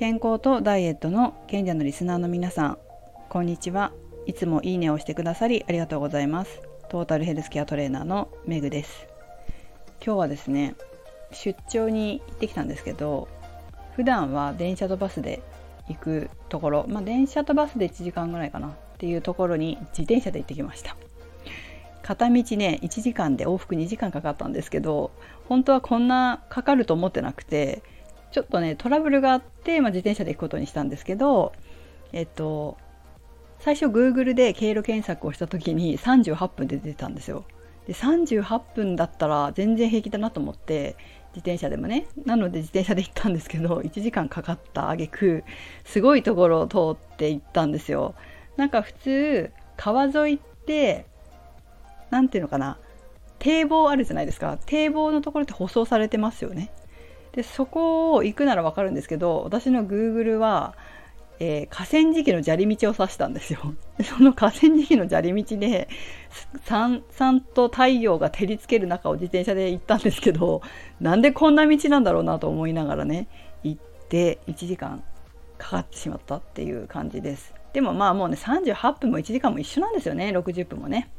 健康とダイエットの賢者のリスナーの皆さんこんにちは。いつもいいねをしてくださりありがとうございます。トータルヘルスケアトレーナーのメグです。今日はですね出張に行ってきたんですけど普段は電車とバスで行くところまあ電車とバスで1時間ぐらいかなっていうところに自転車で行ってきました。片道ね1時間で往復2時間かかったんですけど本当はこんなかかると思ってなくてちょっとねトラブルがあって、まあ、自転車で行くことにしたんですけどえっと最初 Google で経路検索をした時に38分で出てたんですよ。で38分だったら全然平気だなと思って自転車でもねなので自転車で行ったんですけど1時間かかった挙句すごいところを通って行ったんですよ。なんか普通川沿いって何ていうのかな堤防あるじゃないですか堤防のところって舗装されてますよねでそこを行くならわかるんですけど私の Google は、えー、河川敷の砂利道を指したんですよ。その河川敷の砂利道でさんさんと太陽が照りつける中を自転車で行ったんですけどなんでこんな道なんだろうなと思いながらね行って1時間かかってしまったっていう感じです。でもまあもうね38分も1時間も一緒なんですよね。60分もね。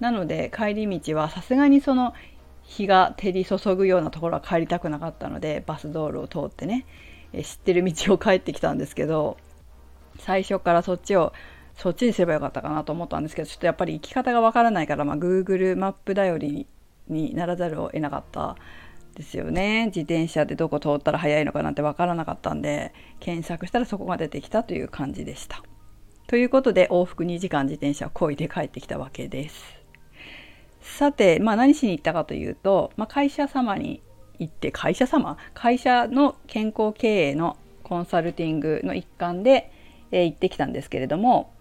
なので帰り道はさすがにその日が照り注ぐようなところは帰りたくなかったのでバス道路を通ってね知ってる道を帰ってきたんですけど最初からそっちをそっちにすればよかったかなと思ったんですけどちょっとやっぱり行き方がわからないから、まあ、Google マップ頼りにならざるを得なかったですよね自転車でどこ通ったら早いのかなんてわからなかったんで検索したらそこが出てきたという感じでした。ということで往復2時間自転車をこいで帰ってきたわけです。さて、まあ、何しに行ったかというと、まあ、会社様に行って会社様？会社の健康経営のコンサルティングの一環で、えー、行ってきたんですけれども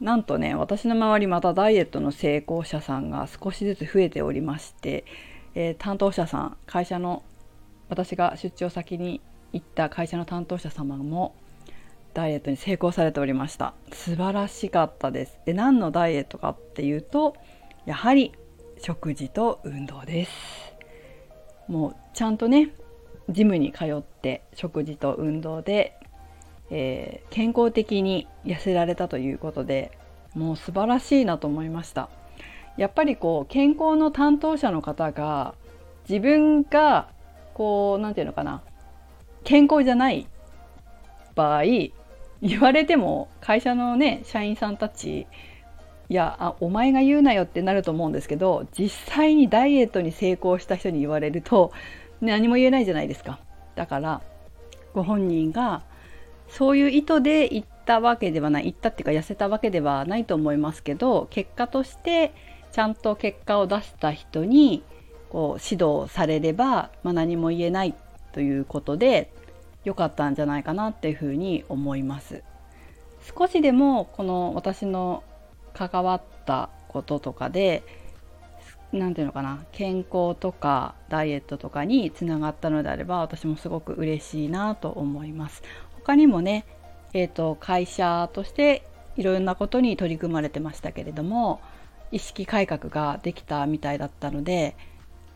なんとね私の周りまたダイエットの成功者さんが少しずつ増えておりまして、えー、担当者さん会社の私が出張先に行った会社の担当者様もダイエットに成功されておりました。素晴らしかったです。で何のダイエットかっていうとやはり食事と運動です。もうちゃんとねジムに通って食事と運動で、えー、健康的に痩せられたということでもう素晴らしいなと思いました。やっぱりこう健康の担当者の方が自分がこう何て言うのかな健康じゃない場合言われても会社のね社員さんたちいやあお前が言うなよってなると思うんですけど実際にダイエットに成功した人に言われると何も言えないじゃないですかだからご本人がそういう意図で言ったわけではない言ったっていうか痩せたわけではないと思いますけど結果としてちゃんと結果を出した人にこう指導されれば、まあ、何も言えないということで良かったんじゃないかなっていうふうに思います。少しでもこの私の関わったこととかで何て言うのかな健康とかダイエットとかにつながったのであれば私もすごく嬉しいなと思います。他にもね、えーと、会社としていろんなことに取り組まれてましたけれども意識改革ができたみたいだったので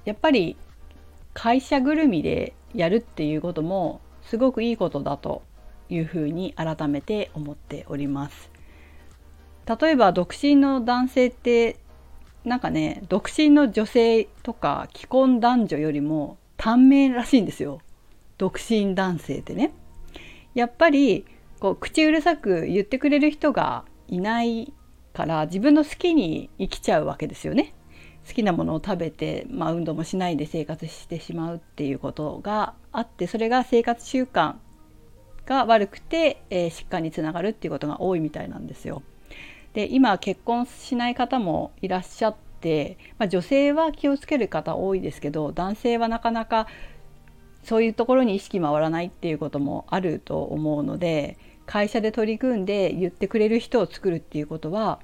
やっぱり会社ぐるみでやるっていうこともすごくいいことだというふうに改めて思っております。例えば独身の男性ってなんかね独身の女性とか既婚男女よりも短命らしいんですよ独身男性ってね。やっぱりこう口うるさく言ってくれる人がいないから自分の好きに生きちゃうわけですよね。好きなものを食べて、まあ、運動もしないで生活してしまうっていうことがあってそれが生活習慣が悪くて、えー、疾患につながるっていうことが多いみたいなんですよ。で今結婚しない方もいらっしゃって、まあ、女性は気をつける方多いですけど男性はなかなかそういうところに意識回らないっていうこともあると思うので会社で取り組んで言ってくれる人を作るっていうことは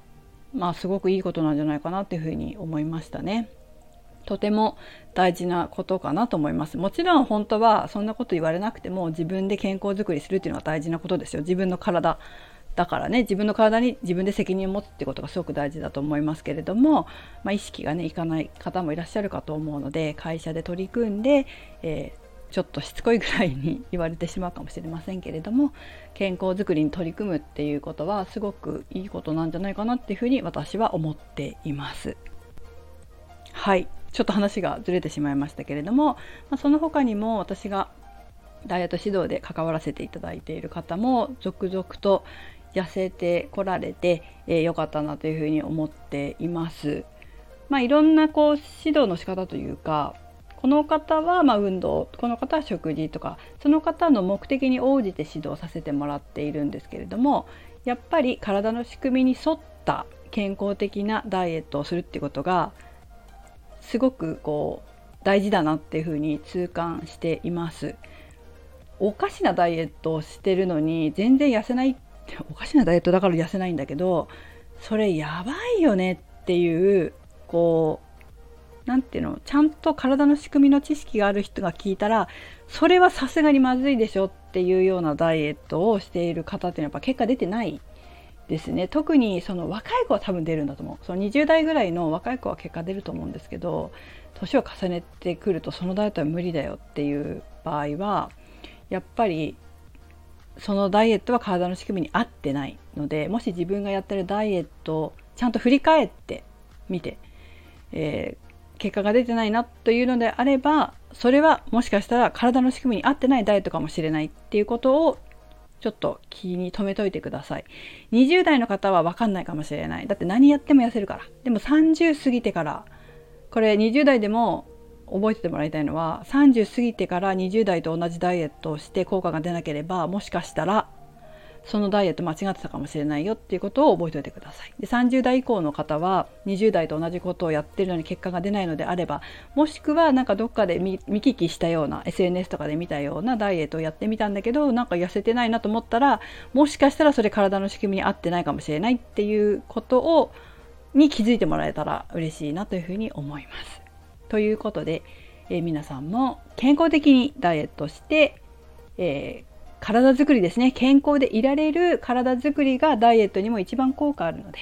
まあすごくいいことなんじゃないかなっていうふうに思いましたね。とても大事なことかなと思います。もちろん本当はそんなこと言われなくても自分で健康づくりするっていうのは大事なことですよ。自分の体だからね自分の体に自分で責任を持つってことがすごく大事だと思いますけれども、まあ、意識がねいかない方もいらっしゃるかと思うので会社で取り組んで、えー、ちょっとしつこいぐらいに 言われてしまうかもしれませんけれども健康づくりに取り組むっていうことはすごくいいことなんじゃないかなっていうふうに私は思っています。はいちょっと話がずれてしまいましたけれども、まあ、その他にも私がダイエット指導で関わらせていただいている方も続々と痩せてこられて良、えー、かったなというふうに思っています。まあ、いろんなこう指導の仕方というかこの方はま運動この方は食事とかその方の目的に応じて指導させてもらっているんですけれどもやっぱり体の仕組みに沿った健康的なダイエットをするっていうことがすごくこう大事だなっていうふうに痛感しています。おかしなダイエットをしてるのに全然痩せないっおかしなダイエットだから痩せないんだけどそれやばいよねっていうこう何ていうのちゃんと体の仕組みの知識がある人が聞いたらそれはさすがにまずいでしょっていうようなダイエットをしている方っていうのはやっぱ結果出てないですね。特にその若い子は多分出るんだと思う。その20代ぐらいの若い子は結果出ると思うんですけど年を重ねてくるとそのダイエットは無理だよっていう場合はやっぱりそのダイエットは体の仕組みに合ってないのでもし自分がやってるダイエットをちゃんと振り返ってみて、え結果が出てないなというのであればそれはもしかしたら体の仕組みに合ってないダイエットかもしれないっていうことをちょっと気に留めといてください。20代の方は分かんないかもしれない。だって何やっても痩せるから。でも30過ぎてからこれ20代でも覚えててもらいたいのは30過ぎてから20代と同じダイエットをして効果が出なければもしかしたらそのダイエット間違ってたかもしれないよっていうことを覚えておいてください。で30代以降の方は20代と同じことをやってるのに結果が出ないのであればもしくはなんかどっかで見聞きしたような SNS とかで見たようなダイエットをやってみたんだけどなんか痩せてないなと思ったらもしかしたらそれ体の仕組みに合ってないかもしれないっていうことをに気づいてもらえたら嬉しいなというふうに思います。ということで、えー、皆さんも健康的にダイエットして、えー体づくりですね健康でいられる体づくりがダイエットにも一番効果あるので、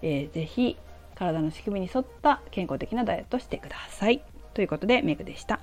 えー、ぜひ体の仕組みに沿った健康的なダイエットをしてください。ということでメグでした。